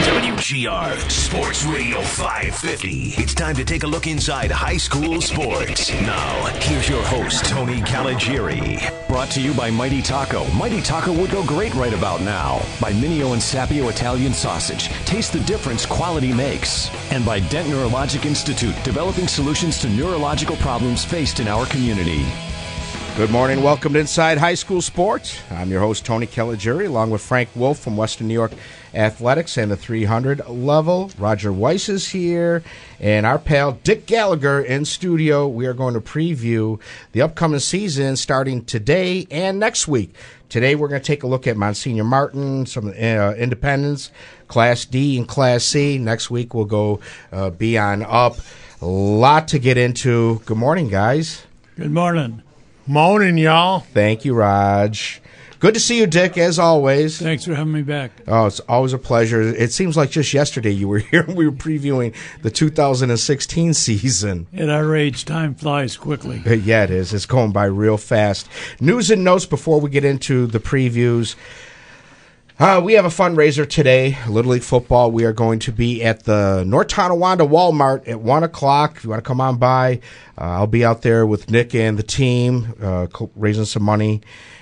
WGR Sports Radio 550. It's time to take a look inside high school sports. Now, here's your host, Tony Caligiuri. Brought to you by Mighty Taco. Mighty Taco would go great right about now. By Mineo and Sapio Italian Sausage. Taste the difference quality makes. And by Dent Neurologic Institute, developing solutions to neurological problems faced in our community. Good morning. Welcome to Inside High School Sports. I'm your host, Tony Caligiuri, along with Frank Wolf from Western New York Athletics and the 300 level. Roger Weiss is here, and our pal Dick Gallagher in studio. We are going to preview the upcoming season starting today and next week. Today, we're going to take a look at Monsignor Martin, some uh, independents, Class D and Class C. Next week, we'll go uh, be on up. A lot to get into. Good morning, guys. Good morning. Morning, y'all. Thank you, Raj. Good to see you, Dick, as always. Thanks for having me back. Oh, it's always a pleasure. It seems like just yesterday you were here. We were previewing the 2016 season. At our age, time flies quickly. Yeah, it is. It's going by real fast. News and notes before we get into the previews. Uh, we have a fundraiser today, Little League Football. We are going to be at the North Tonawanda Walmart at 1 o'clock. If you want to come on by, uh, I'll be out there with Nick and the team, uh, raising some money.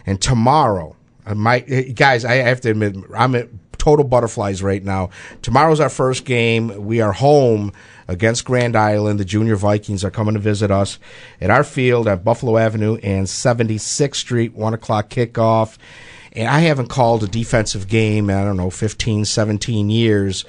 And tomorrow, I might, eh, guys, I have to admit, I'm at total butterflies right now. Tomorrow's our first game. We are home against Grand Island. The Junior Vikings are coming to visit us at our field at Buffalo Avenue and 76th Street, 1 o'clock kickoff. And I haven't called a defensive game I don't know, 15, 17 years.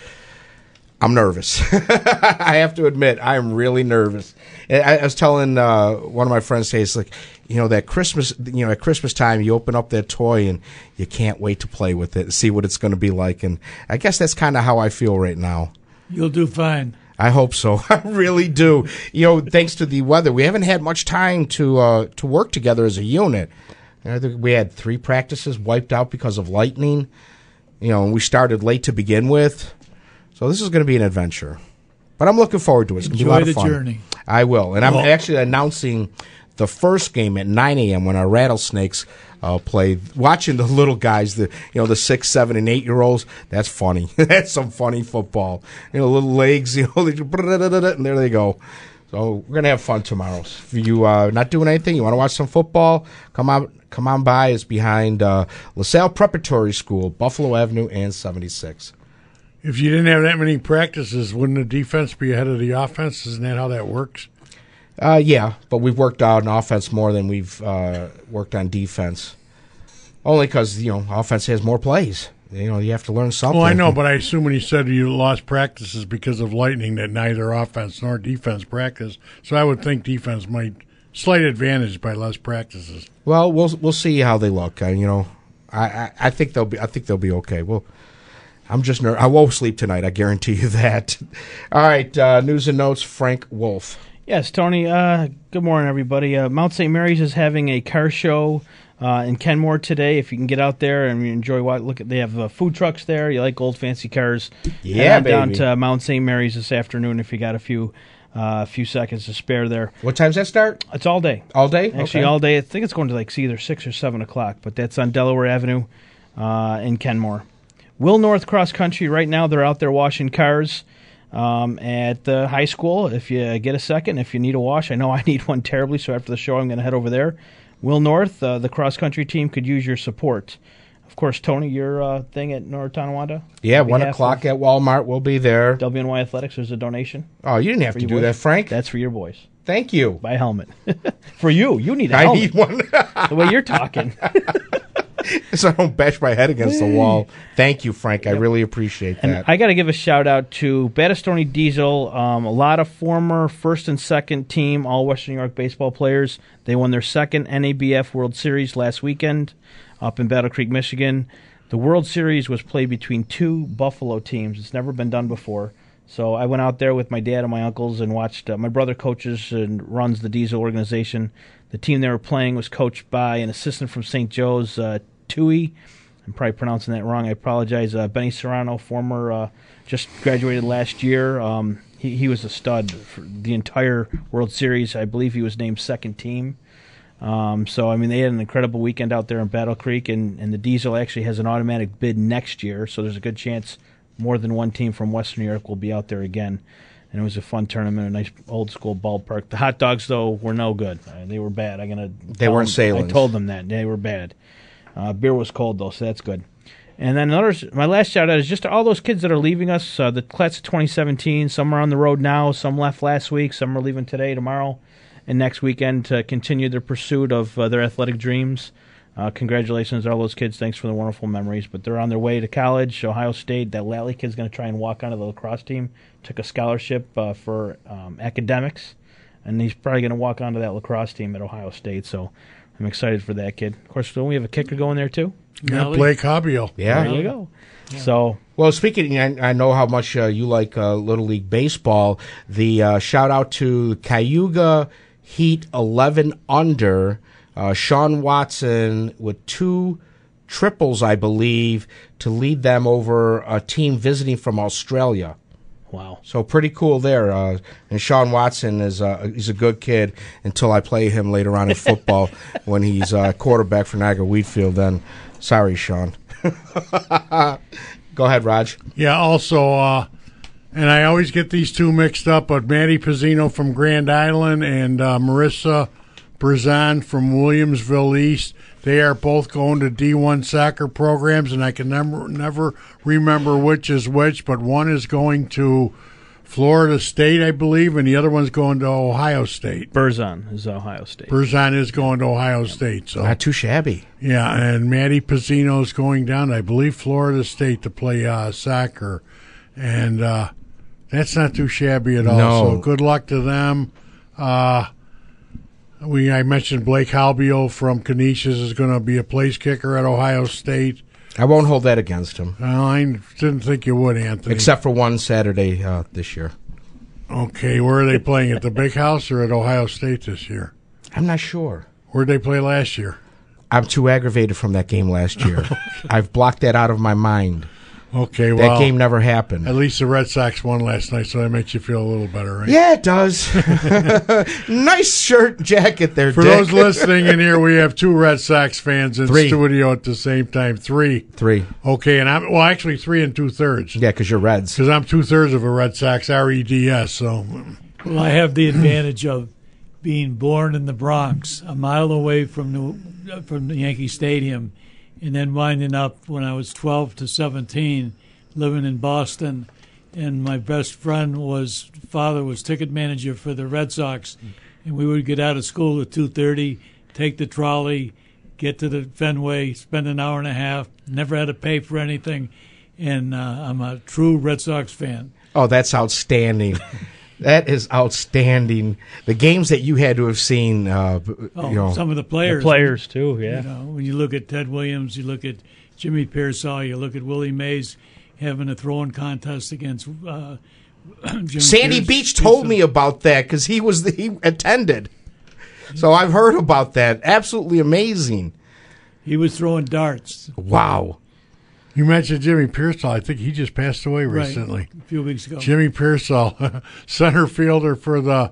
I'm nervous. I have to admit, I'm really nervous. I, I was telling uh, one of my friends today, it's like, you know, that Christmas, you know, at Christmas time, you open up that toy and you can't wait to play with it and see what it's going to be like. And I guess that's kind of how I feel right now. You'll do fine. I hope so. I really do. You know, thanks to the weather, we haven't had much time to uh, to work together as a unit. I think we had three practices wiped out because of lightning. You know, and we started late to begin with. So this is going to be an adventure. But I'm looking forward to it. It's going to be a lot Enjoy of the fun. journey. I will. And I'm actually announcing the first game at 9 a.m. when our rattlesnakes uh, play. Watching the little guys, the you know the six, seven, and eight year olds. That's funny. that's some funny football. You know, little legs. You know, and there they go. So we're gonna have fun tomorrow. If you uh, not doing anything, you want to watch some football, come on, come on by. It's behind uh, LaSalle Preparatory School, Buffalo Avenue and 76. If you didn't have that many practices, wouldn't the defense be ahead of the offense? Isn't that how that works? Uh, yeah, but we've worked out on offense more than we've uh, worked on defense. Only because you know offense has more plays. You know you have to learn something. Well, I know, but I assume when you said you lost practices because of lightning, that neither offense nor defense practice. So I would think defense might slight advantage by less practices. Well, we'll we'll see how they look. Uh, you know, I, I I think they'll be I think they'll be okay. Well, I'm just ner- I won't sleep tonight. I guarantee you that. All right, uh, news and notes. Frank Wolf. Yes, Tony. Uh, good morning, everybody. Uh, Mount St. Mary's is having a car show uh, in Kenmore today. If you can get out there and enjoy what look at, they have uh, food trucks there. You like old fancy cars? Yeah, on down to Mount St. Mary's this afternoon if you got a few uh, a few seconds to spare there. What time's that start? It's all day. All day. Actually, Okay. all day. I think it's going to like either six or seven o'clock, but that's on Delaware Avenue uh, in Kenmore. Will North Cross Country right now they're out there washing cars um, at the high school. If you get a second, if you need a wash, I know I need one terribly. So after the show, I'm going to head over there. Will North, uh, the cross country team, could use your support. Of course, Tony, your uh, thing at North Tonawanda. Yeah, one o'clock at Walmart. We'll be there. WNY Athletics. There's a donation. Oh, you didn't have to do boys. that, Frank. That's for your boys. Thank you. Buy a helmet for you. You need a I helmet. need one the way you're talking. so I don't bash my head against the wall. Thank you, Frank. I really appreciate And that. I got to give a shout out to Battistoni Diesel. Um, a lot of former first and second team All Western New York baseball players. They won their second NABF World Series last weekend. up in Battle Creek, Michigan. The World Series was played between two Buffalo teams. It's never been done before. So I went out there with my dad and my uncles and watched. Uh, my brother coaches and runs the Diesel organization. The team they were playing was coached by an assistant from St. Joe's, uh, Tui. I'm probably pronouncing that wrong. I apologize. Uh, Benny Serrano, former, uh, just graduated last year. Um, he, he was a stud for the entire World Series. I believe he was named second team. Um, so I mean, they had an incredible weekend out there in Battle Creek, and, and the Diesel actually has an automatic bid next year. So there's a good chance more than one team from Western New York will be out there again. And it was a fun tournament, a nice old school ballpark. The hot dogs though were no good. Uh, they were bad. I'm gonna. They weren't them- sailings. I told them that they were bad. Uh, beer was cold though, so that's good. And then another, my last shout out is just to all those kids that are leaving us. Uh, the class of 2017. Some are on the road now. Some left last week. Some are leaving today, tomorrow, and next weekend to continue their pursuit of uh, their athletic dreams. Uh, congratulations to all those kids. Thanks for the wonderful memories. But they're on their way to college. Ohio State. That Lally kid's going to try and walk onto the lacrosse team. Took a scholarship uh, for um, academics, and he's probably going to walk onto that lacrosse team at Ohio State. So I'm excited for that kid. Of course, don't we have a kicker going there too? Yeah, Nelly? Blake Haubeil. Yeah. There you go. So Well, speaking, I, I know how much uh, you like uh, Little League Baseball. The uh, shout out to Cayuga Heat 11 under. Uh, Sean Watson with two triples, I believe, to lead them over a team visiting from Australia. Wow. So pretty cool there. Uh, and Sean Watson is uh, he's a good kid until I play him later on in football when he's uh, quarterback for Niagara Wheatfield. Then, sorry, Sean. Go ahead, Raj. Yeah, also, uh, and I always get these two mixed up, but Maddie Pizzino from Grand Island and uh, Marissa Brazan from Williamsville East. They are both going to D1 soccer programs, and I can never never remember which is which, but one is going to Florida State, I believe, and the other one's going to Ohio State. Burzon is Ohio State. Brazan is going to Ohio State, so Not too shabby. yeah, and Maddie is going down, I believe, Florida State to play uh, soccer, and uh, that's not too shabby at all. No. So good luck to them. Uh, we I mentioned Blake Haubeil from Canisius is going to be a place kicker at Ohio State. I won't hold that against him, Well, I didn't think you would, Anthony. except for one Saturday uh, this year. okay, where are they playing at the Big House or at Ohio State this year? I'm not sure. Where'd they play last year? I'm too aggravated from that game last year. I've blocked that out of my mind. Okay, well, That game never happened. at least the Red Sox won last night, so that makes you feel a little better, right? Yeah, it does. nice shirt and jacket there, For Dick. those listening in here, we have two Red Sox fans in Three. studio at the same time. Three. Three. Okay, and I'm well, actually three and two thirds Yeah, because you're Reds. because I'm two thirds of a Red Sox R E D S. So Well, I have the advantage of being born in the Bronx, a mile away from New, from the Yankee Stadium, and then winding up when I was 12 to 17, living in Boston. And my best friend was father was ticket manager for the Red Sox, and we would get out of school at 2:30, take the trolley, get to the Fenway, spend an hour and a half. Never had to pay for anything, and uh, I'm a true Red Sox fan. Oh, that's outstanding. That is outstanding. The games that you had to have seen, uh, Oh, you know, some of the The players. players too, yeah. You know, when you look at Ted Williams, you look at Jimmy Piersall, you look at Willie Mays having a throwing contest against uh, Jim Sandy Pierce- Beach told me about that because he was the, he attended. So I've heard about that. Absolutely amazing. He was throwing darts Wow. You mentioned Jimmy Piersall. I think he just passed away right, recently. a few weeks ago. Jimmy Piersall, center fielder for the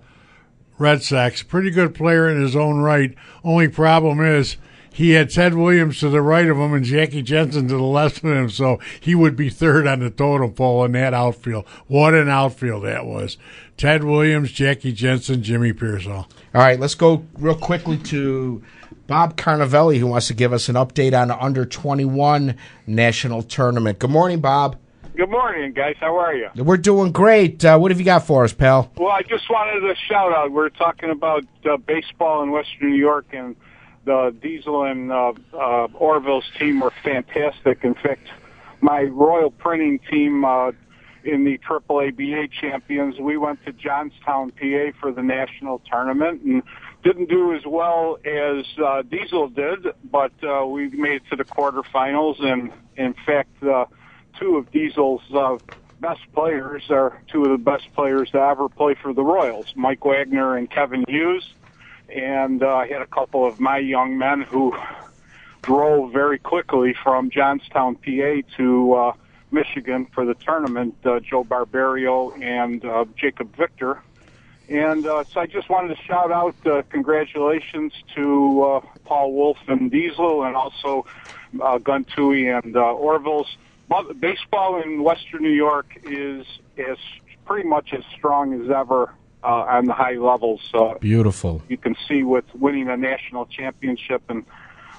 Red Sox, pretty good player in his own right. Only problem is he had Ted Williams to the right of him and Jackie Jensen to the left of him, so he would be third on the totem pole in that outfield. What an outfield that was! Ted Williams, Jackie Jensen, Jimmy Piersall. All right, let's go real quickly to Bob Carnavelli, who wants to give us an update on the under 21 national tournament. Good morning, Bob. Good morning, guys. How are you? We're doing great. Uh, what have you got for us, pal? Well, I just wanted to shout out. We're talking about uh, baseball in Western New York, and the Diesel and uh, uh, Orville's team were fantastic. In fact, my Royal Printing team uh, in the AAABA champions, we went to Johnstown, PA for the national tournament, and didn't do as well as uh, Diesel did, but uh, we made it to the quarterfinals, and in fact, uh, two of Diesel's uh, best players are two of the best players to ever play for the Royals, Mike Wagner and Kevin Hughes. And uh, I had a couple of my young men who drove very quickly from Johnstown, PA to uh, Michigan for the tournament, uh, Joe Barbario and uh, Jacob Victor. And uh, so I just wanted to shout out uh, congratulations to uh, Paul Wolf and Diesel and also uh, Guntui and uh, Orville's. Baseball in Western New York is is pretty much as strong as ever uh, on the high levels. Uh, Beautiful. you can see with winning a national championship, and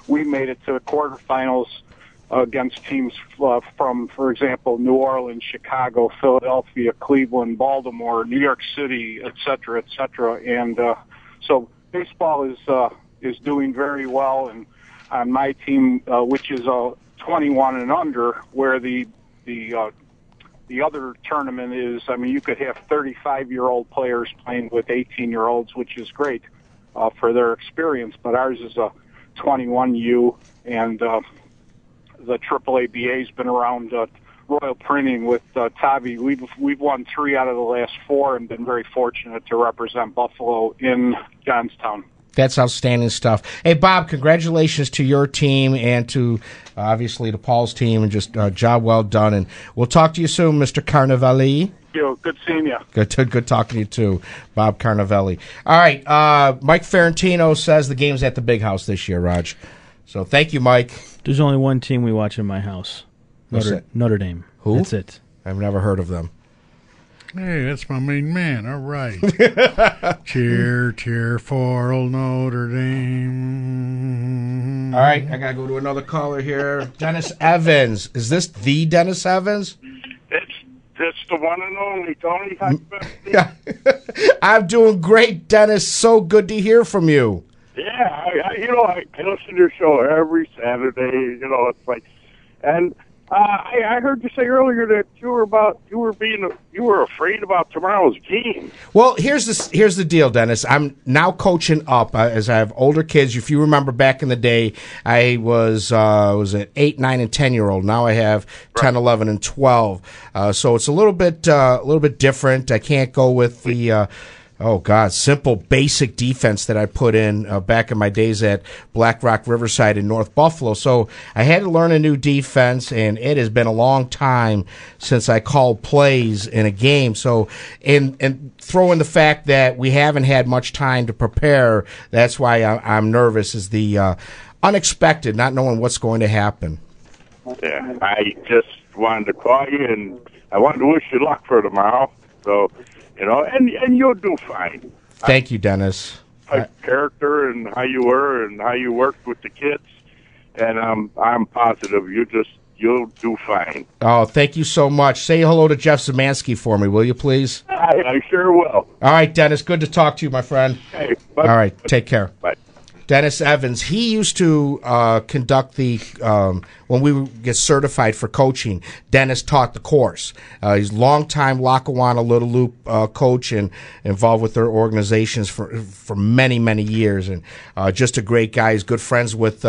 we made it to the quarterfinals against teams uh, from, for example, New Orleans, Chicago, Philadelphia, Cleveland, Baltimore, New York City, et cetera, et cetera. And uh, so baseball is uh, is doing very well, and on my team, uh, which is uh, 21 and under, where the the uh, the other tournament is, I mean, you could have 35 year old players playing with 18 year olds, which is great uh, for their experience. But ours is a 21U, and uh, the AAA has been around uh, Royal Printing with uh, Tavi. We've we've won three out of the last four, and been very fortunate to represent Buffalo in Johnstown. That's outstanding stuff. Hey, Bob, congratulations to your team and to uh, obviously to Paul's team, and just uh, job well done. And we'll talk to you soon, Mr. Carnavelli. Yo, good seeing you. Good, good, good talking to you too, Bob Carnavelli. All right, uh, Mike Ferrantino says the game's at the Big House this year, Raj. So thank you, Mike. There's only one team we watch in my house. What's Notre, that? Notre Dame. Who? That's it. I've never heard of them. Hey, that's my main man. All right. cheer, cheer for old Notre Dame. All right, I gotta go to another caller here. Dennis Evans. Is this the Dennis Evans? It's it's the one and only Tony. How you been? Yeah. I'm doing great, Dennis. So good to hear from you. Yeah, I, I, you know, I, I listen to your show every Saturday. You know, it's like, and uh, I, I heard you say earlier that you were about you were being you were afraid about tomorrow's game. Well, here's the here's the deal, Dennis. I'm now coaching up uh, as I have older kids. If you remember back in the day, I was uh, was an eight, nine, and ten year old. Now I have 10, 11, and twelve. Uh, so it's a little bit uh, a little bit different. I can't go with the. Oh God! Simple, basic defense that I put in uh, back in my days at Black Rock Riverside in North Buffalo. So I had to learn a new defense, and it has been a long time since I called plays in a game. So, and and throw in the fact that we haven't had much time to prepare. That's why I, I'm nervous. Is the uh, unexpected, not knowing what's going to happen. Yeah, I just wanted to call you and I wanted to wish you luck for tomorrow. So, you know, and and you'll do fine. Thank you, Dennis. Like character and how you were and how you worked with the kids, and um, I'm positive you just you'll do fine. Oh, thank you so much. Say hello to Jeff Zemansky for me, will you, please? I, I sure will. All right, Dennis. Good to talk to you, my friend. Hey, bye. All right, take care. Bye. Dennis Evans. He used to uh, conduct the um, when we get certified for coaching. Dennis taught the course. Uh, he's longtime Lackawanna Little Loop uh, coach and involved with their organizations for for many many years, and uh, just a great guy. He's good friends with.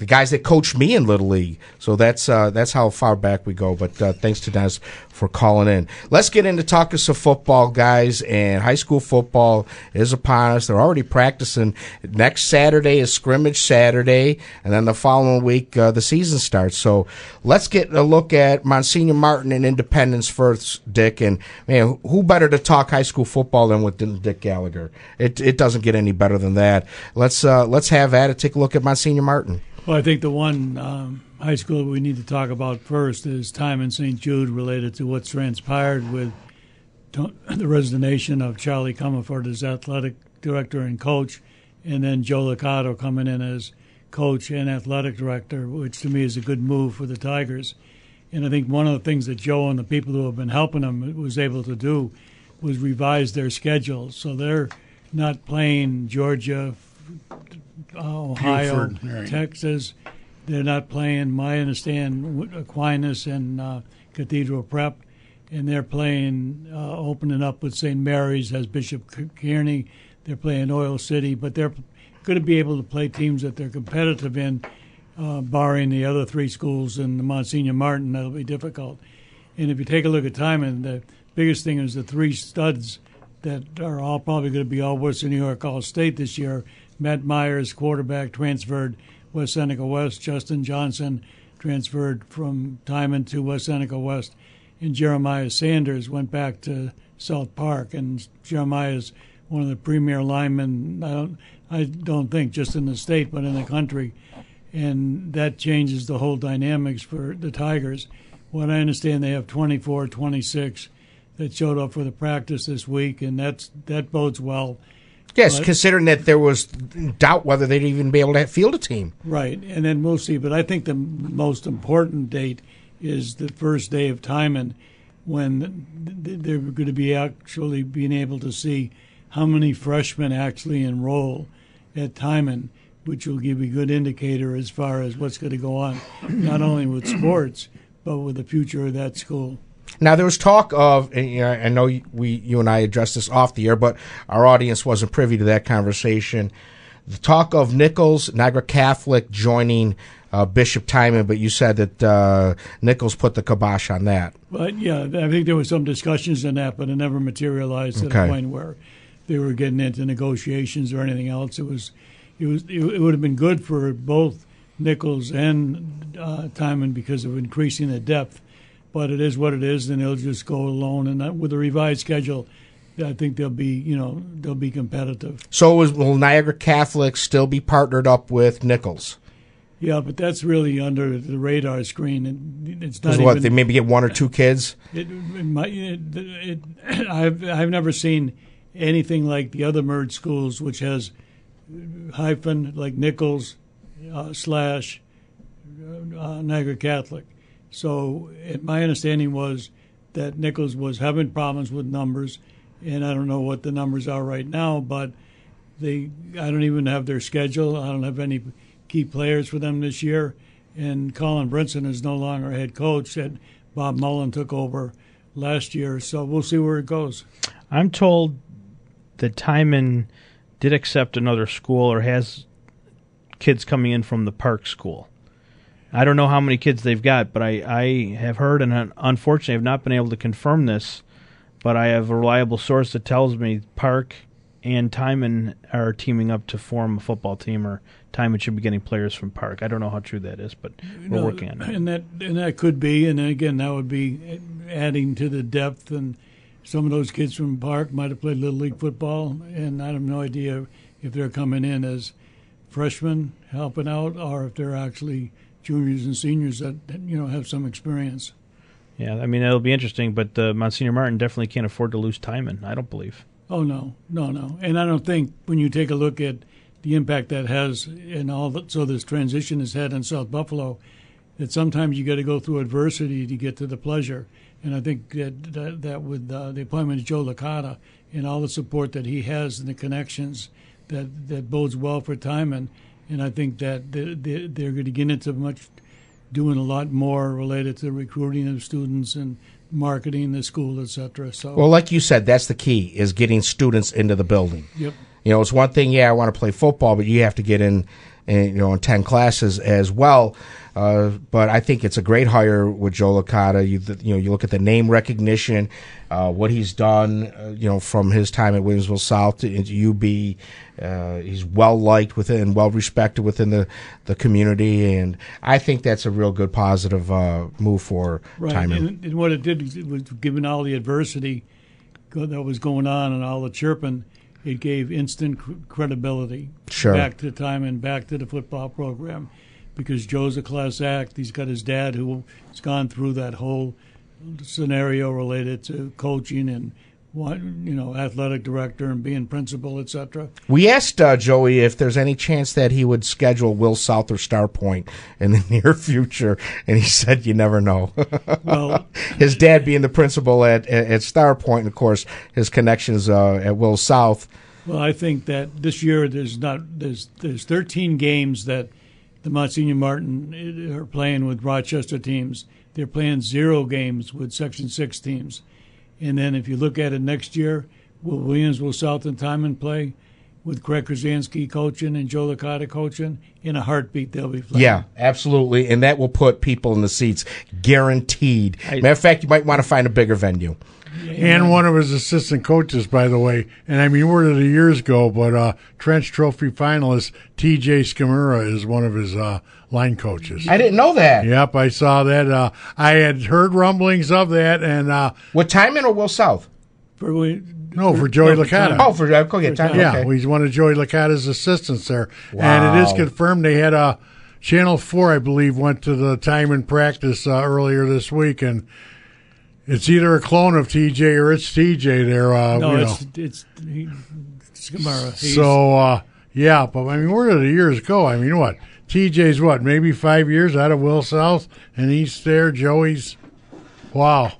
The guys that coached me in Little League, so that's uh, that's how far back we go. But uh, thanks to Dennis for calling in. Let's get into talking some football, guys. And high school football is upon us. They're already practicing. Next Saturday is scrimmage Saturday, and then the following week uh, the season starts. So let's get a look at Monsignor Martin and Independence first, Dick. And man, who better to talk high school football than with Dick Gallagher? It it doesn't get any better than that. Let's uh, let's have at it. Take a look at Monsignor Martin. Well, I think the one um, high school we need to talk about first is Timon St. Jude related to what's transpired with the resignation of Charlie Comerford as athletic director and coach, and then Joe Licata coming in as coach and athletic director, which to me is a good move for the Tigers. And I think one of the things that Joe and the people who have been helping him was able to do was revise their schedule. So they're not playing Georgia, Ohio, Buford, right. Texas. They're not playing. My understand Aquinas and uh, Cathedral Prep, and they're playing uh, opening up with St. Mary's as Bishop Kearney. They're playing Oil City, but they're going to be able to play teams that they're competitive in, uh, barring the other three schools and the Monsignor Martin. That'll be difficult. And if you take a look at Timon, the biggest thing is the three studs that are all probably going to be all Western New York All State this year. Matt Myers, quarterback, transferred West Seneca West. Justin Johnson transferred from Timon to West Seneca West. And Jeremiah Sanders went back to South Park. And Jeremiah is one of the premier linemen, I don't, I don't think just in the state, but in the country. And that changes the whole dynamics for the Tigers. What I understand, they have 24, 26 that showed up for the practice this week, and that's that bodes well. Yes, But- considering that there was doubt whether they'd even be able to field a team. Right, and then we'll see. But I think the most important date is the first day of Timon, when they're going to be actually being able to see how many freshmen actually enroll at Timon, which will give a good indicator as far as what's going to go on, not only with sports but with the future of that school. Now there was talk of, and, you know, I know we, you and I addressed this off the air, but our audience wasn't privy to that conversation. The talk of Nichols, Niagara Catholic joining uh, Bishop Timon, but you said that uh, Nichols put the kibosh on that. But yeah, I think there was some discussions in that, but it never materialized to Okay. the point where they were getting into negotiations or anything else. It was, it was, it, it would have been good for both Nichols and uh, Timon because of increasing the depth. But it is what it is, and they'll just go alone. And that, with a revised schedule, I think they'll be, you know, they'll be competitive. So was, will Niagara Catholic still be partnered up with Nichols? Yeah, but that's really under the radar screen, and it's not Because even. what, they maybe get one or two kids? It, it, might- it, it, I've I've never seen anything like the other merged schools, which has hyphen like Nichols uh, slash uh, Niagara Catholic. So my understanding was that Nichols was having problems with numbers, and I don't know what the numbers are right now, but they I don't even have their schedule. I don't have any key players for them this year, and Colin Brinson is no longer head coach. That Bob Mullen took over last year, so we'll see where it goes. I'm told that Timon did accept another school or has kids coming in from the Park School. I don't know how many kids they've got, but I, I have heard, and un- unfortunately, have not been able to confirm this. But I have a reliable source that tells me Park and Timon are teaming up to form a football team, or Timon should be getting players from Park. I don't know how true that is, but we're working on it. And that and that could be, and again, that would be adding to the depth. And some of those kids from Park might have played little league football, and I have no idea if they're coming in as freshmen helping out, or if they're actually juniors and seniors that that, you know have some experience. Yeah, I mean it'll be interesting, but uh, Monsignor Martin definitely can't afford to lose Timon. I don't believe. Oh no, no, no. And I don't think when you take a look at the impact that has in all that, so this transition has had in South Buffalo, that sometimes you got to go through adversity to get to the pleasure. And I think that that, that with uh, the appointment of Joe Licata and all the support that he has and the connections, that that bodes well for Timon. And I think that they, they, they're going to get into much doing a lot more related to recruiting of students and marketing the school, et cetera. So Well, like you said, that's the key is getting students into the building. Yep. You know, it's one thing, yeah, I want to play football, but you have to get in, in you know, in 10 classes as well. Uh, but I think it's a great hire with Joe Licata. You, you know, you look at the name recognition, uh, what he's done, uh, you know, from his time at Williamsville South to into UB. Uh, he's well liked within, well respected within the, the community, and I think that's a real good positive uh, move for Right, Timon. and, and what it did was given all the adversity that was going on and all the chirping, it gave instant cr- credibility Sure. back to Timon and back to the football program, because Joe's a class act. He's got his dad who has gone through that whole scenario related to coaching and what you know, athletic director and being principal, etc. We asked uh, Joey if there's any chance that he would schedule Will South or Star Point in the near future, and he said, "You never know." Well, his dad being the principal at, at, Star Point, and of course, his connections uh, at Will South. Well, I think that this year there's not there's there's 13 games that the Monsignor Martin are playing with Rochester teams. They're playing zero games with Section Six teams, and then if you look at it next year, will Williams, will South, and Timon play? with Craig Krasinski coaching and Joe Licata coaching, in a heartbeat they'll be playing. Yeah, absolutely, and that will put people in the seats, guaranteed. Matter of fact, you might want to find a bigger venue. And one of his assistant coaches, by the way. And I mean, where did the years go? But uh, Trench Trophy finalist T.J. Skimura is one of his uh, line coaches. I didn't know that. Yep, I saw that. Uh, I had heard rumblings of that, and uh, What Timon or Will South? For we, no, for Joey no, Licata. Oh, for uh, okay, Timon. Yeah, okay. he's one of Joey Licata's assistants there, and it is confirmed they had a Channel Four, I believe, went to the Timon practice uh, earlier this week, and it's either a clone of TJ or it's TJ there. Uh, no, you it's know. it's he, Skamara. He's- So uh, yeah, but I mean, where did the years go? I mean, what TJ's what maybe five years out of Will South, and he's there. Joey's wow.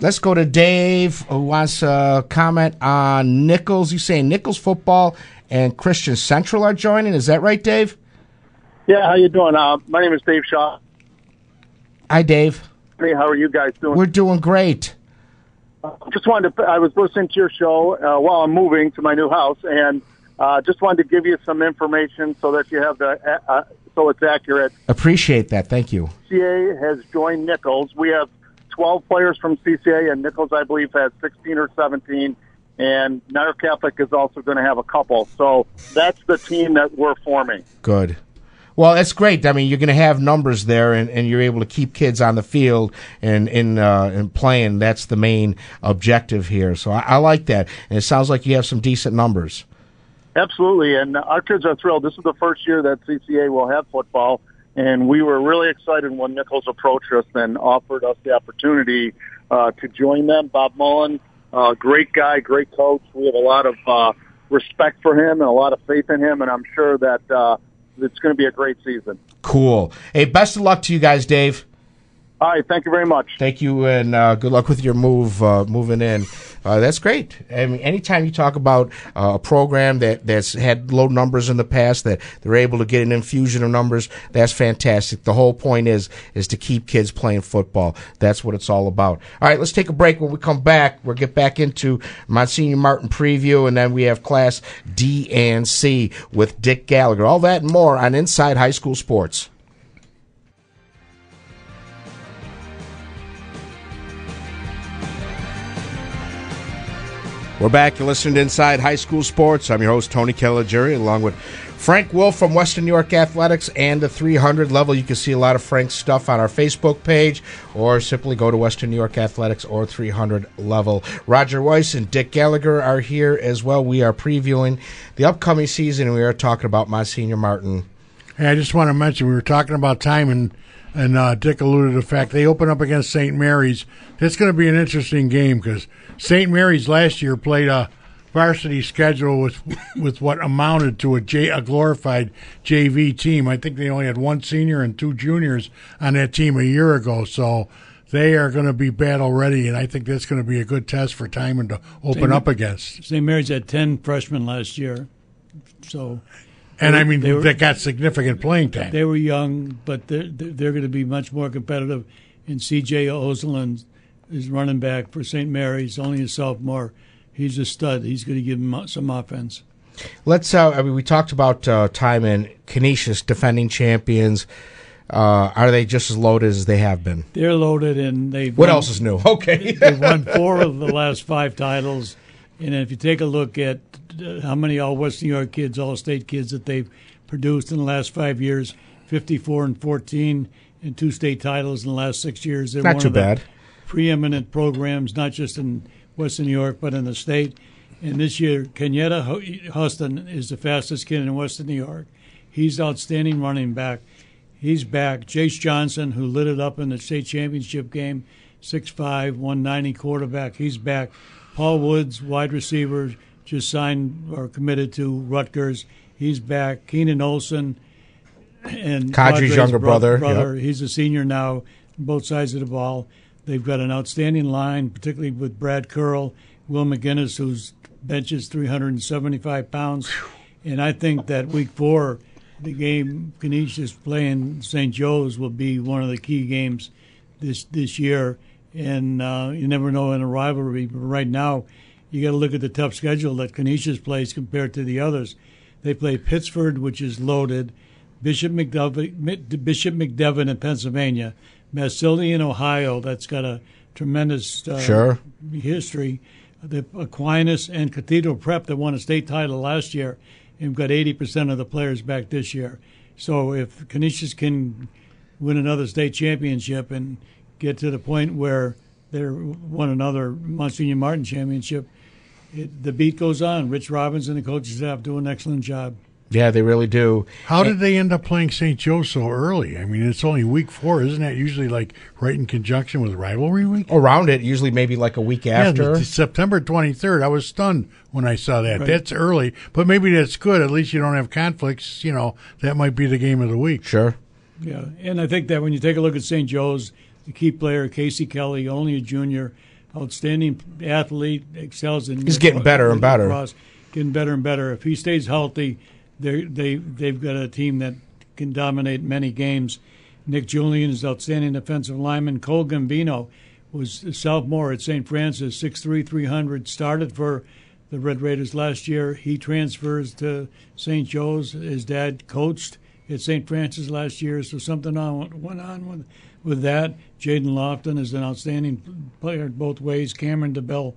Let's go to Dave, who wants to comment on Nichols. You saying Nichols football and Christian Central are joining? Is that right, Dave? Yeah, how you doing? Uh, my name is Dave Shaw. Hi, Dave. Hey, how are you guys doing? We're doing great. just wanted to. I was listening to your show uh, while I'm moving to my new house, and uh, just wanted to give you some information so that you have the uh, uh, so it's accurate. Appreciate that. Thank you. CCA has joined Nichols. We have 12 players from CCA, and Nichols, I believe, has 16 or 17. And Niagara Catholic is also going to have a couple. So that's the team that we're forming. Good. Well, that's great. I mean, you're going to have numbers there, and, and you're able to keep kids on the field and in uh, and playing. That's the main objective here. So I, I like that, and it sounds like you have some decent numbers. Absolutely, and our kids are thrilled. This is the first year that CCA will have football, and we were really excited when Nichols approached us and offered us the opportunity uh, to join them. Bob Mullen, uh, great guy, great coach. We have a lot of uh, respect for him and a lot of faith in him, and I'm sure that uh, it's going to be a great season. Cool. Hey, best of luck to you guys, Dave. All right, thank you very much. Thank you, and uh, good luck with your move uh, moving in. Uh, that's great. I mean, anytime you talk about uh, a program that that's had low numbers in the past, that they're able to get an infusion of numbers, that's fantastic. The whole point is is to keep kids playing football. That's what it's all about. All right, let's take a break. When we come back, we'll get back into Monsignor Martin preview, and then we have Class D and C with Dick Gallagher. All that and more on Inside High School Sports. We're back. You're listening to Inside High School Sports. I'm your host, Tony Caligiuri, along with Frank Wolf from Western New York Athletics and the 300 level. You can see a lot of Frank's stuff on our Facebook page or simply go to Western New York Athletics or 300 level. Roger Weiss and Dick Gallagher are here as well. We are previewing the upcoming season and we are talking about Monsignor Martin. Hey, I just want to mention we were talking about Timon and and uh, Dick alluded to the fact they open up against St. Mary's. It's going to be an interesting game because St. Mary's last year played a varsity schedule with with what amounted to a, J, a glorified JV team. I think they only had one senior and two juniors on that team a year ago. So they are going to be battle ready, and I think that's going to be a good test for Timon to open St. up against. St. Mary's had 10 freshmen last year. So And I mean, They were- they got significant playing time. they were young, but they're, they're, going to be much more competitive. And C.J. Oseland is running back for St. Mary's, only a sophomore. He's a stud. He's going to give them some offense. Let's. Uh, I mean, we talked about uh, and Canisius, defending champions. Uh, are they just as loaded as they have been? They're loaded, and they. What else is new? Okay. They've won four of the last five titles. And if you take a look at uh, how many all West New York kids, all state kids that they've produced in the last five years 54 and 14, and two state titles in the last six years. They're Not too of the bad. Preeminent programs, not just in Western New York, but in the state. And this year, Kenyatta Huston is the fastest kid in Western New York. He's outstanding running back. He's back. Jace Johnson, who lit it up in the state championship game, 6'5", 190 quarterback. He's back. Paul Woods, wide receiver, just signed or committed to Rutgers. He's back. Keenan Olson and Kadri's younger bro- brother, brother. He's a senior now, both sides of the ball. They've got an outstanding line, particularly with Brad Curl, Will McGinnis, who's benches 375 pounds. And I think that week four, the game Canisius playing St. Joe's will be one of the key games this this year. And uh, you never know in a rivalry, but right now, you got to look at the tough schedule that Canisius plays compared to the others. They play Pittsford, which is loaded, Bishop McDevitt, Bishop McDevitt in Pennsylvania, Massillon in Ohio. That's got a tremendous uh, Sure. history. The Aquinas and Cathedral Prep that won a state title last year and got 80% of the players back this year. So if Canisius can win another state championship and get to the point where they're won another Monsignor Martin championship, it, the beat goes on. Rich Robbins and the coaching staff do an excellent job. Yeah, they really do. How did they end up playing St. Joe so early? I mean, it's only week four, isn't that usually like right in conjunction with rivalry week? Around it, usually maybe like a week after. Yeah, September 23rd. I was stunned when I saw that. Right. That's early, but maybe that's good. At least you don't have conflicts. You know, that might be the game of the week. Sure. Yeah, and I think that when you take a look at St. Joe's, the key player Casey Kelly, only a junior, outstanding athlete, excels in. He's getting better and better. lacrosse, getting better and better. If he stays healthy, they they they've got a team that can dominate many games. Nick Julian is outstanding defensive lineman. Cole Gambino was a sophomore at St. Francis, 6'3", 300, started for the Red Raiders last year. He transfers to St. Joe's. His dad coached at St. Francis last year, so something on, went on with with that. Jaden Lofton is an outstanding player both ways. Cameron DeBell.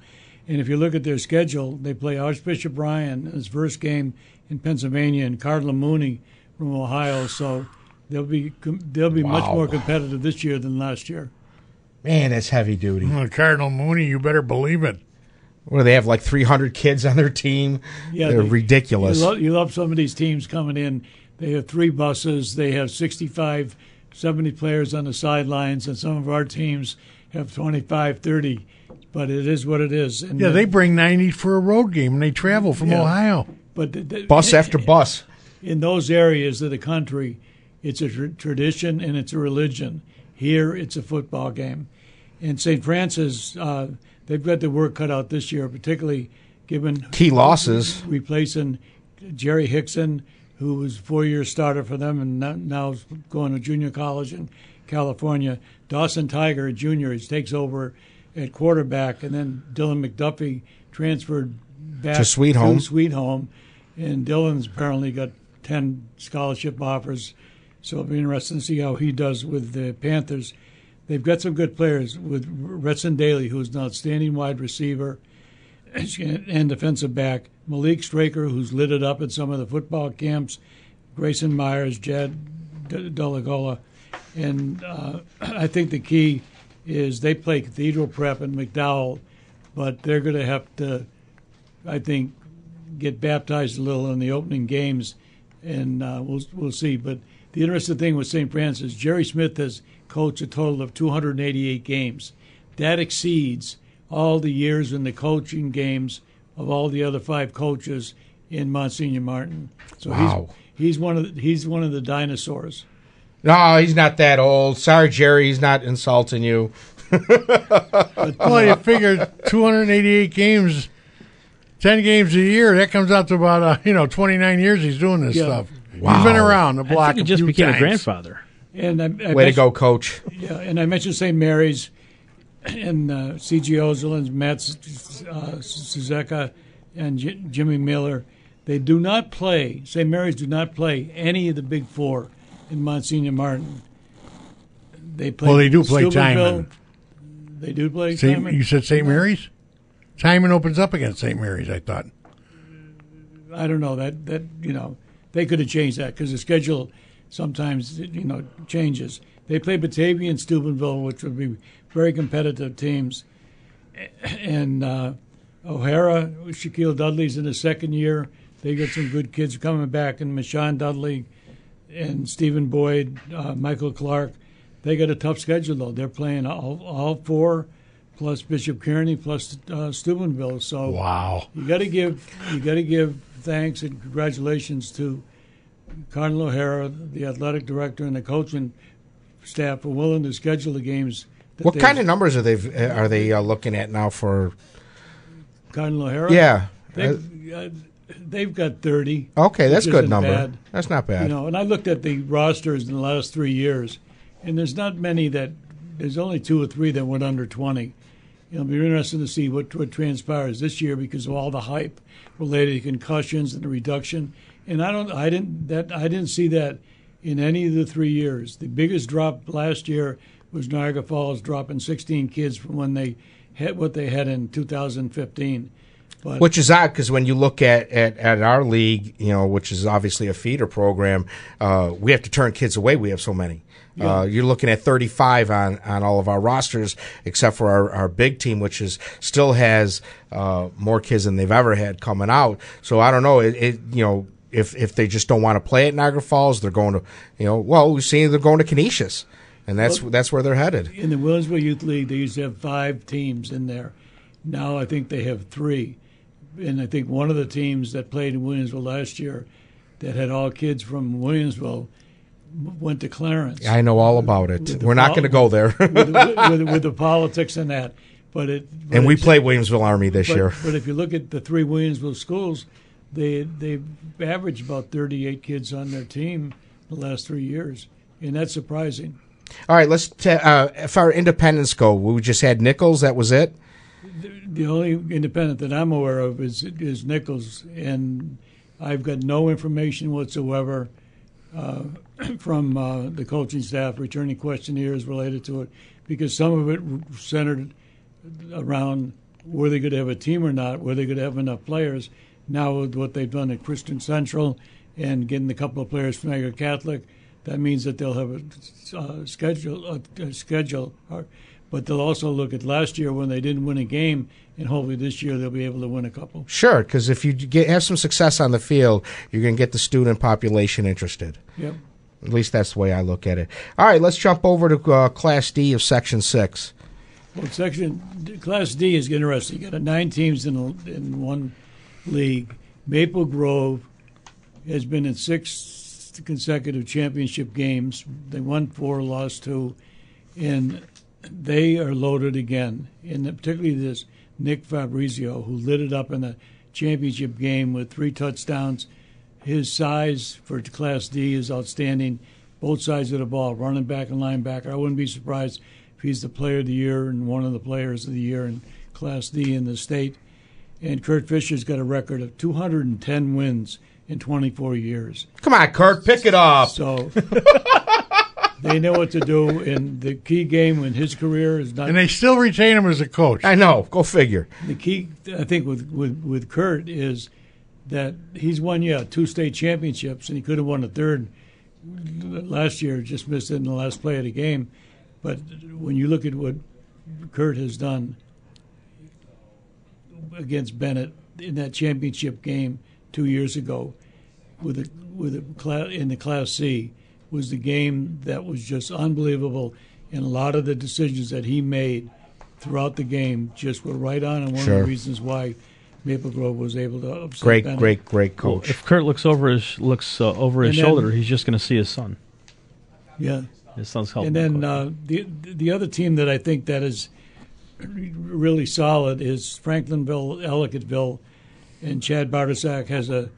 And if you look at their schedule, they play Archbishop Ryan his first game in Pennsylvania and Cardinal Mooney from Ohio. So they'll be they'll be much more competitive this year than last year. Man, that's heavy duty. Well, Cardinal Mooney, you better believe it. What do they have? Like 300 kids on their team? Yeah, They're they- ridiculous. You love, you love some of these teams coming in. They have three buses. They have 65, 70 players on the sidelines, and some of our teams have 25, 30. But it is what it is. And Yeah, uh, they bring 90 for a road game, and they travel from Yeah. Ohio. But the, the, bus after bus. in those areas of the country, it's a tr- tradition and it's a religion. Here, it's a football game. And St. Francis, uh, they've got the work cut out this year, particularly given Key losses. replacing Jerry Hickson, who was four-year starter for them and now- now is going to junior college in California. Dawson Tiger, a junior, he takes over at quarterback, and then Dylan McDuffie transferred back To Sweet Home. Sweet Home, and Dylan's apparently got ten scholarship offers. So it'll be interesting to see how he does with the Panthers. They've got some good players with Retson Daly, who's an outstanding wide receiver and defensive back. Malik Straker, who's lit it up at some of the football camps. Grayson Myers, Jed Delagola. And uh, I think the key is they play Cathedral Prep and McDowell, but they're going to have to, I think, get baptized a little in the opening games, and uh, we'll we'll see. But the interesting thing with St. Francis, Jerry Smith has coached a total of 288 games. That exceeds all the years in the coaching games of all the other five coaches in Monsignor Martin. So Wow. he's he's one of the, he's one of the dinosaurs. No, he's not that old. Sorry, Jerry, he's not insulting you. Well, you figure 288 games, 10 games a year, that comes out to about, uh, you know, 29 years he's doing this Yeah. stuff. Wow. He's been around the I block think he a just few became times. a grandfather. And I, I Way to go, coach. Yeah, and I mentioned St. Mary's and uh, C.G. Ozelins, Matt uh, Suzeka, and J- Jimmy Miller. They do not play, St. Mary's do not play any of the big four in Monsignor Martin. They play Well, they do play. Timon. They do play Saint, Timon. you said St. Mary's? Timon opens up against St. Mary's, I thought. I don't know that that you know they could have changed that because the schedule sometimes you know changes. They play Batavia and Steubenville, which would be very competitive teams, and uh, O'Hara, Shaquille Dudley's in his second year. They got some good kids coming back, and Michon Dudley and Stephen Boyd, uh, Michael Clark. They got a tough schedule though. They're playing all, all four, plus Bishop Kearney, plus uh, Steubenville. So Wow. you got to give you got to give thanks and congratulations to Cardinal O'Hara, the athletic director, and the coaching staff for willing to schedule the games. What kind of numbers are they are they uh, looking at now for? Cardinal O'Hara? Yeah. they've, uh, they've got thirty. Okay, that's a good number. bad. That's not bad. You know, and I looked at the rosters in the last three years, and there's not many that. There's only two or three that went under twenty, It'll be interesting to see what, what transpires this year because of all the hype related to concussions and the reduction. And I don't, I didn't, that I didn't see that in any of the three years. The biggest drop last year was Niagara Falls dropping 16 kids from when they had what they had in 2015. But Which is odd because when you look at, at, at our league, you know, which is obviously a feeder program, uh, we have to turn kids away. We have so many. Uh, you're looking at 35 on, on all of our rosters, except for our, our big team, which is still has uh, more kids than they've ever had coming out. So I don't know. It, it you know if if they just don't want to play at Niagara Falls, they're going to you know well we've seen they're going to Canisius, and that's Well- that's where they're headed. in the Williamsville Youth League, they used to have five teams in there. Now I think they have three. And I think one of the teams that played in Williamsville last year that had all kids from Williamsville went to Clarence. I know all about it. With the We're not pol- going to go there. with, with, with the politics and that. But it but and we play Williamsville Army this but, year. But if you look at the three Williamsville schools, they they averaged about 38 kids on their team the last three years, and that's surprising. All right, let's. T- uh, if our independents go, we just had Nichols. That was it. The only independent that I'm aware of is is Nichols, and I've got no information whatsoever uh, from uh, the coaching staff returning questionnaires related to it, because some of it centered around were they going to have a team or not, were they going to have enough players. Now with what they've done at Christian Central and getting a couple of players from Niagara Catholic, that means that they'll have a uh, schedule, a, a schedule, or, but they'll also look at last year when they didn't win a game, and hopefully this year they'll be able to win a couple. Sure, because if you get have some success on the field, you're going to get the student population interested. Yep. At least that's the way I look at it. All right, let's jump over to uh, Class D of Section Six. Well, section Class D is interesting. You got nine teams in a, in one league. Maple Grove has been in six consecutive championship games. They won four, lost two, and they are loaded again. And particularly this Nick Fabrizio, who lit it up in the championship game with three touchdowns. His size for Class D is outstanding. Both sides of the ball, running back and linebacker. I wouldn't be surprised if he's the player of the year and one of the players of the year in Class D in the state. And Kurt Fisher's got a record of 210 wins in 24 years. Come on, Kurt, pick it up. So they know what to do. And the key game in his career is not. And they still retain him as a coach. I know. Go figure. The key, I think, with, with, with Kurt is that he's won, yeah, two state championships, and he could have won a third last year, just missed it in the last play of the game. But when you look at what Kurt has done against Bennett in that championship game two years ago, with a, with a class, in the Class C, was the game that was just unbelievable, and a lot of the decisions that he made throughout the game just were right on, and one of the reasons why Maple Grove was able to upset Great, Bennett. great, great Well, coach. if Kurt looks over his looks uh, over his And then- shoulder, he's just going to see his son. Yeah. His son's helping. And then uh, the the other team that I think that is really solid is Franklinville, Ellicottville, and Chad Bartosak has a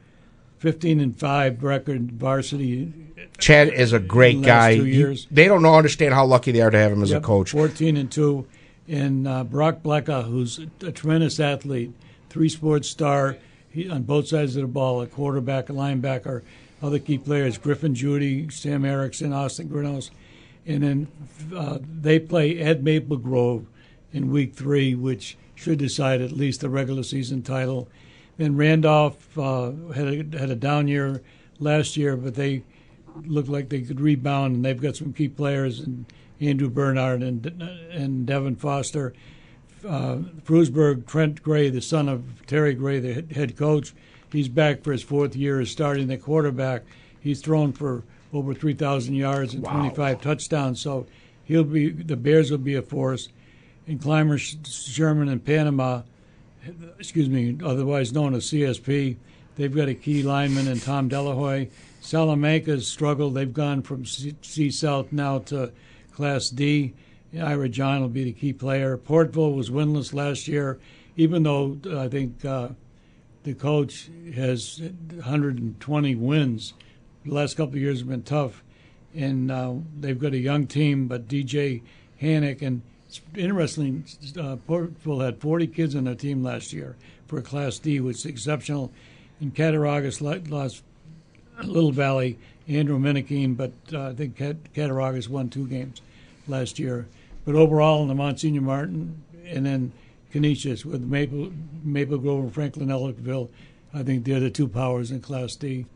15 and five record varsity. Chad is a great guy. last two You- years. they don't know understand how lucky they are to have him as Yep, a coach. 14 and two, and uh, Brock Blecka, who's a tremendous athlete, three sports star, he, on both sides of the ball, a quarterback, a linebacker, other key players, Griffin Judy, Sam Erickson, Austin Grinos. And then uh, they play at Maple Grove in week three, which should decide at least the regular season title. Then Randolph uh, had, a, had a down year last year, but they look like they could rebound, and they've got some key players, and Andrew Bernard and and Devin Foster. Uh, Frewsburg, Trent Gray, the son of Terry Gray, the head- coach, he's back for his fourth year as starting the quarterback. He's thrown for over 3,000 yards and 25 touchdowns, so he'll be the Bears will be a force. And Clymer Sherman in Panama, excuse me, otherwise known as CSP, they've got a key lineman in Tom Delahoy. Salamanca's struggled. They've gone from C, C South now to Class D. Ira John will be the key player. Portville was winless last year, even though uh, I think uh, the coach has 120 wins. The last couple of years have been tough, and uh, they've got a young team. But DJ Hannick and interesting. Uh, Portville had 40 kids on their team last year for Class D, which is exceptional. In Cattaraugus lost Little Valley, Andrew Minikine, but uh, I think Cat- Cattaraugus won two games last year. But overall, in the Monsignor Martin and then Canisius with Maple Maple Grove and Franklin Ellicville, I think they're the two powers in Class D.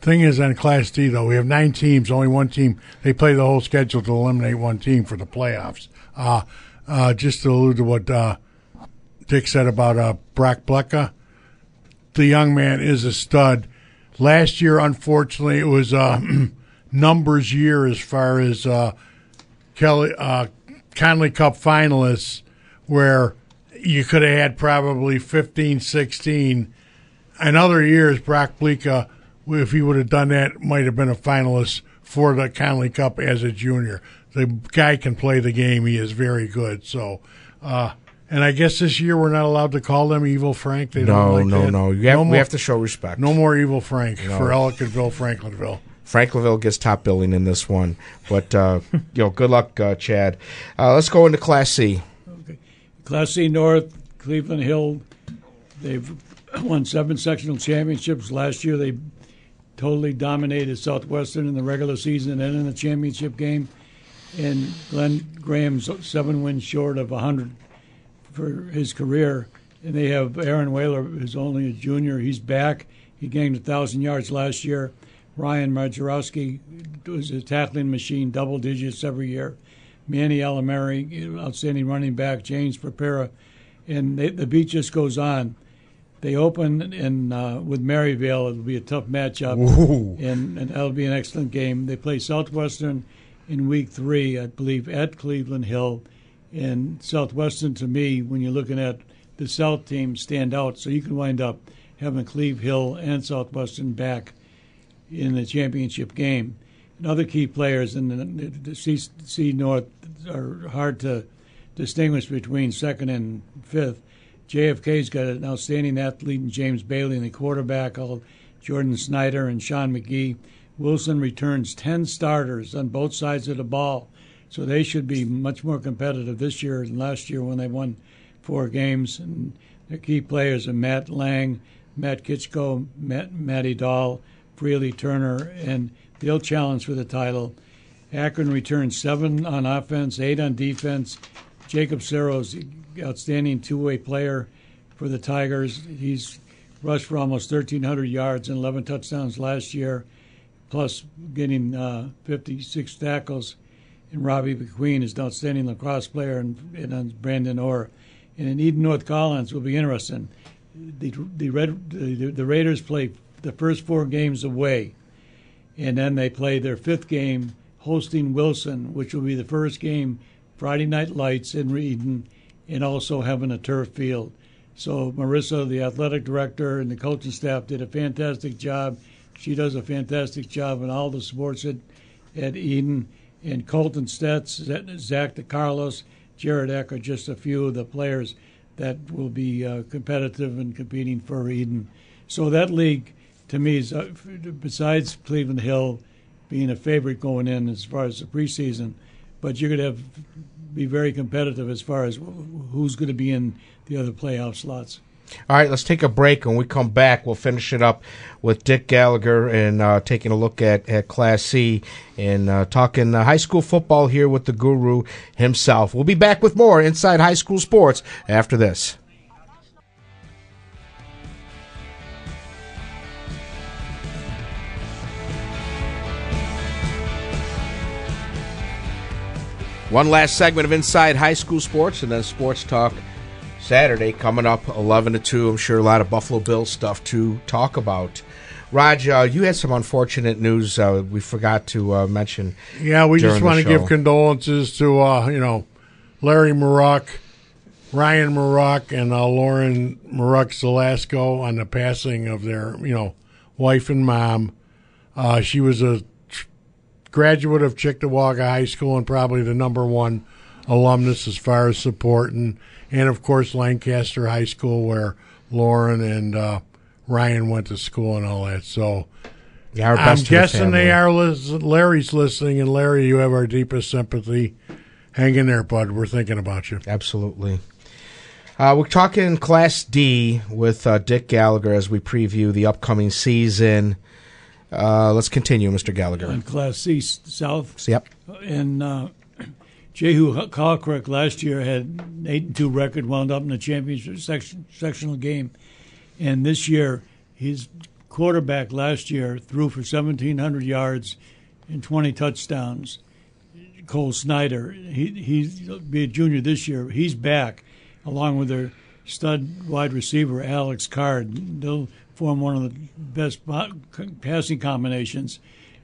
Thing is, on Class D though, we have nine teams. Only one team. They play the whole schedule to eliminate one team for the playoffs. Uh, uh, just to allude to what uh, Dick said about uh, Blecka, the young man is a stud. Last year, unfortunately, it was a numbers year as far as uh, Kelly uh, Connolly Cup finalists, where you could have had probably 15, 16. In other years, Brock Blecka, if he would have done that, might have been a finalist for the Connolly Cup as a junior. The guy can play the game. He is very good. So, uh, and I guess this year we're not allowed to call them Evil Frank. They no, don't like no, that. no. You have, no we have to show respect. no more Evil Frank No. for Ellicottville, Franklinville. Franklinville gets top billing in this one, but uh, you know, good luck, uh, Chad. Uh, let's go into Class C. Okay. Class C North, Cleveland Hill, they've won seven sectional championships. Last year, they totally dominated Southwestern in the regular season and in the championship game. And Glenn Graham's seven wins short of 100 for his career. And they have Aaron Whaler, who's only a junior. He's back. He gained 1,000 yards last year. Ryan Marjarowski was a tackling machine, double digits every year. Manny Alamari, outstanding running back. James Prepara. And they, the beat just goes on. They open in uh, with Maryvale. It'll be a tough matchup, Ooh. and, and that'll be an excellent game. They play Southwestern in week three, I believe, at Cleveland Hill. And Southwestern, to me, when you're looking at the South team, stand out. So you can wind up having Cleve Hill and Southwestern back in the championship game. And other key players in the, the C, C North are hard to distinguish between second and fifth. JFK's got an outstanding athlete in James Bailey and the quarterback called Jordan Snyder and Sean McGee. Wilson returns 10 starters on both sides of the ball, so they should be much more competitive this year than last year when they won four games. And their key players are Matt Lang, Matt Kitchko, Matt, Matty Dahl, Freely Turner, and they'll challenge for the title. Akron returns seven on offense, eight on defense. Jacob Sero's outstanding two-way player for the Tigers. He's rushed for almost 1,300 yards and 11 touchdowns last year, plus getting uh, 56 tackles. And Robbie McQueen is an outstanding lacrosse player, and, and Brandon Orr. And in Eden North Collins will be interesting. The the, Red, the the Raiders play the first four games away, and then they play their fifth game hosting Wilson, which will be the first game Friday night lights in Eden, and also having a turf field. So Marissa, the athletic director, and the coaching staff did a fantastic job. She does a fantastic job in all the sports at, at Eden. And Colton Stetz, Zach DeCarlos, Jared Eck are just a few of the players that will be uh, competitive and competing for Eden. So that league, to me, is uh, besides Cleveland Hill being a favorite going in as far as the preseason, but you're going to have be very competitive as far as who's going to be in the other playoff slots. All right, let's take a break. When we come back, we'll finish it up with Dick Gallagher and uh, taking a look at, at Class C and uh, talking uh, high school football here with the guru himself. We'll be back with more Inside High School Sports after this. One last segment of Inside High School Sports and then Sports Talk Saturday coming up 11 to 2. I'm sure a lot of Buffalo Bills stuff to talk about. Raj, uh, you had some unfortunate news uh, we forgot to uh, mention. Yeah, we just want to give condolences to uh, you know Larry Maruck, Ryan Maruck, and uh, Lauren Maruck Zelasco on the passing of their you know wife and mom. Uh, she was a graduate of Cheektowaga High School and probably the number one alumnus as far as support, and and of course Lancaster High School where Lauren and uh, Ryan went to school and all that. So. Yeah, I'm guessing they are. Lis- Larry's listening, and Larry, you have our deepest sympathy. hang in there, bud. We're thinking about you. Absolutely. Uh, we're talking Class D with uh, Dick Gallagher as we preview the upcoming season. Uh, let's continue, Mr. Gallagher. In Class C South. Yep. And uh, Jehu Kalkrek last year had an 8 and 2 record, wound up in the championship section, sectional game. And this year, his quarterback last year threw for 1,700 yards and 20 touchdowns. Cole Snyder, he, he'll be a junior this year. He's back, along with their stud wide receiver, Alex Card. They'll form one of the best passing combinations,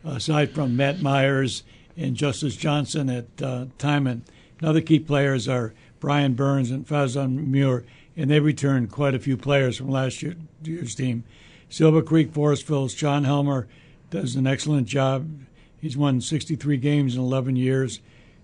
aside from Matt Myers and Justice Johnson at uh, Timon. Other key players are Brian Burns and Fazan Muir, and they returned quite a few players from last year, year's team. Silver Creek Forestville's John Helmer does an excellent job. He's won 63 games in 11 years.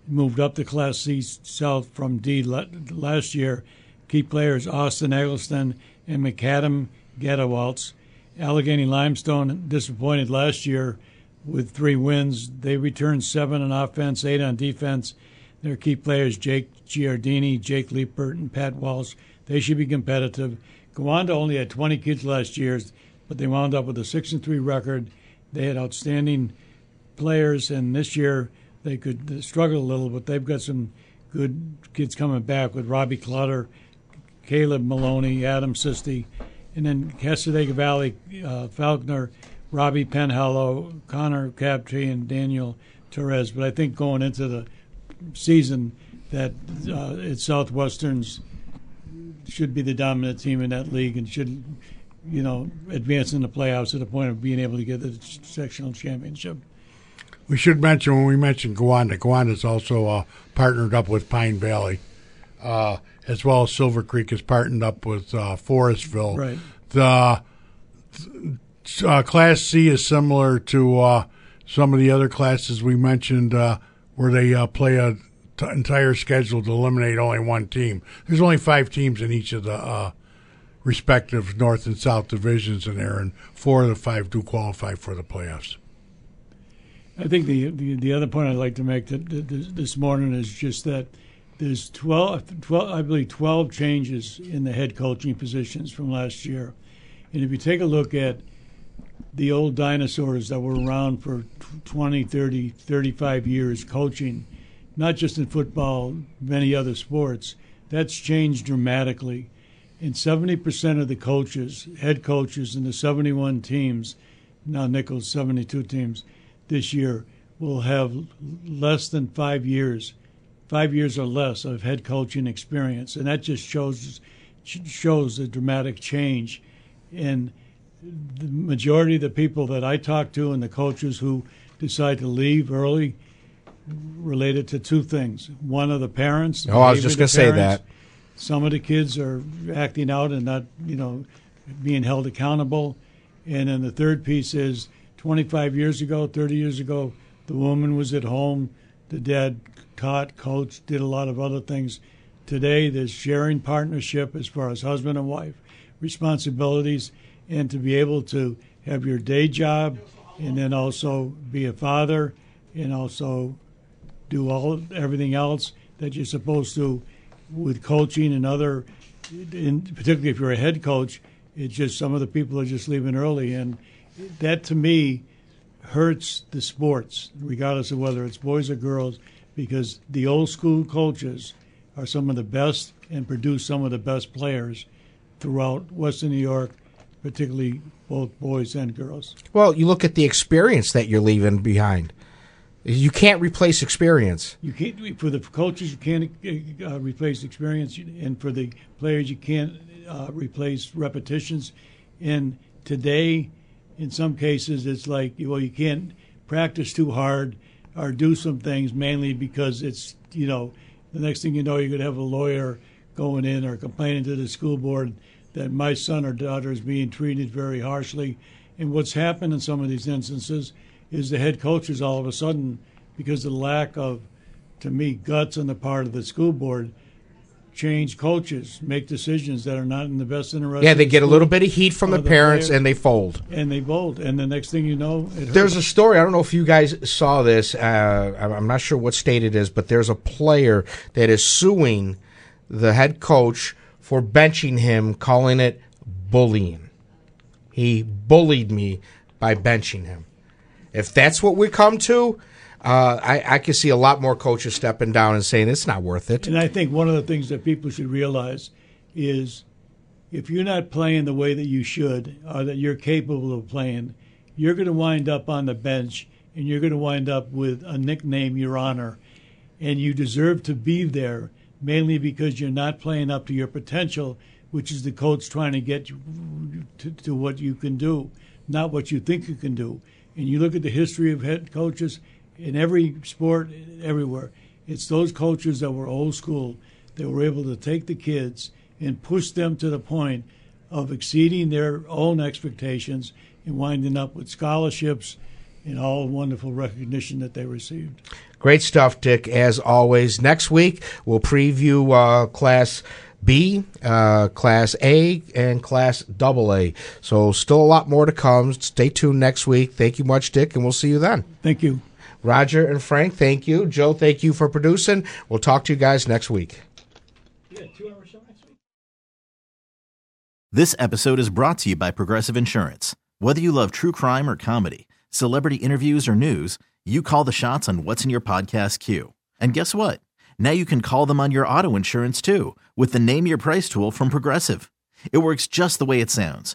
Moved up to Class C South from D last year. Key players Austin Eggleston and McAdam Gadawaltz. Allegany Limestone disappointed last year with three wins. They returned seven on offense, eight on defense. Their key players Jake Giardini, Jake Liepert, and Pat Walsh. They should be competitive. Gowanda only had 20 kids last year, but they wound up with a six and three record. They had outstanding players, and this year they could struggle a little, but they've got some good kids coming back with Robbie Clutter, Caleb Maloney, Adam Sisti, and then Cassadaga Valley, uh, Falconer, Robbie Penhallow, Connor Captree, and Daniel Torres. But I think going into the season that uh, it's Southwestern's should be the dominant team in that league and should, you know, advance in the playoffs to the point of being able to get the sectional championship. We should mention when we mentioned Gowanda, Gowanda's also uh, partnered up with Pine Valley, uh, as well as Silver Creek has partnered up with uh, Forestville. Right. The uh, Class C is similar to uh, some of the other classes we mentioned, uh, where they uh, play a t- entire schedule to eliminate only one team. There's only five teams in each of the uh, respective North and South divisions in there, and four of the five do qualify for the playoffs. I think the, the the other point I'd like to make that, that this morning is just that there's 12, 12, I believe 12 changes in the head coaching positions from last year. And if you take a look at the old dinosaurs that were around for 20, 30, 35 years coaching, not just in football, many other sports, that's changed dramatically. And 70% of the coaches, head coaches in the 71 teams, now Nichols 72 teams, this year will have less than five years, five years or less of head coaching experience, and that just shows shows a dramatic change. And the majority of the people that I talk to and the coaches who decide to leave early related to two things. One of the parents. Oh, I was just gonna say that. Some of the kids are acting out and not, you know, being held accountable. And then the third piece is 25 years ago, 30 years ago, the woman was at home. The dad taught, coached, did a lot of other things. Today, there's sharing partnership as far as husband and wife responsibilities, and to be able to have your day job and then also be a father and also do all everything else that you're supposed to with coaching and other in, particularly if you're a head coach it's just some of the people are just leaving early and that to me hurts the sports regardless of whether it's boys or girls because the old school coaches are some of the best and produce some of the best players throughout western new york particularly both boys and girls Well, you look at the experience that you're leaving behind. You can't replace experience. You can't for the coaches. You can't uh, replace experience, and for the players, you can't uh, replace repetitions. And today, in some cases, it's like well, you can't practice too hard or do some things mainly because it's you know the next thing you know, you could have a lawyer going in or complaining to the school board that my son or daughter is being treated very harshly. And what's happened in some of these instances is the head coaches all of a sudden, because of the lack of, to me, guts on the part of the school board, change coaches, make decisions that are not in the best interest. Yeah, they get a little bit of heat from or the parents player, and they fold. and they fold. And the next thing you know, There's a story. I don't know if you guys saw this. Uh, I'm not sure what state it is, but there's a player that is suing the head coach for benching him, calling it bullying. He bullied me by benching him. If that's what we come to, uh, I, I can see a lot more coaches stepping down and saying it's not worth it. And I think one of the things that people should realize is if you're not playing the way that you should or that you're capable of playing, you're going to wind up on the bench and you're going to wind up with a nickname, Your Honor. And you deserve to be there mainly because you're not playing up to your potential, which is the coach trying to get you to, to what you can do, not what you think you can do. And you look at the history of head coaches in every sport, everywhere. It's those coaches that were old school that were able to take the kids and push them to the point of exceeding their own expectations and winding up with scholarships and all wonderful recognition that they received. Great stuff, Dick, as always. Next week, we'll preview uh, Class B, uh, Class A, and Class Double A. So, still a lot more to come. Stay tuned next week. Thank you much, Dick, and we'll see you then. Thank you. Roger and Frank, thank you. Joe, thank you for producing. We'll talk to you guys next week. This episode is brought to you by Progressive Insurance. Whether you love true crime or comedy, celebrity interviews or news, you call the shots on what's in your podcast queue. And guess what? Now you can call them on your auto insurance too with the Name Your Price tool from Progressive. It works just the way it sounds.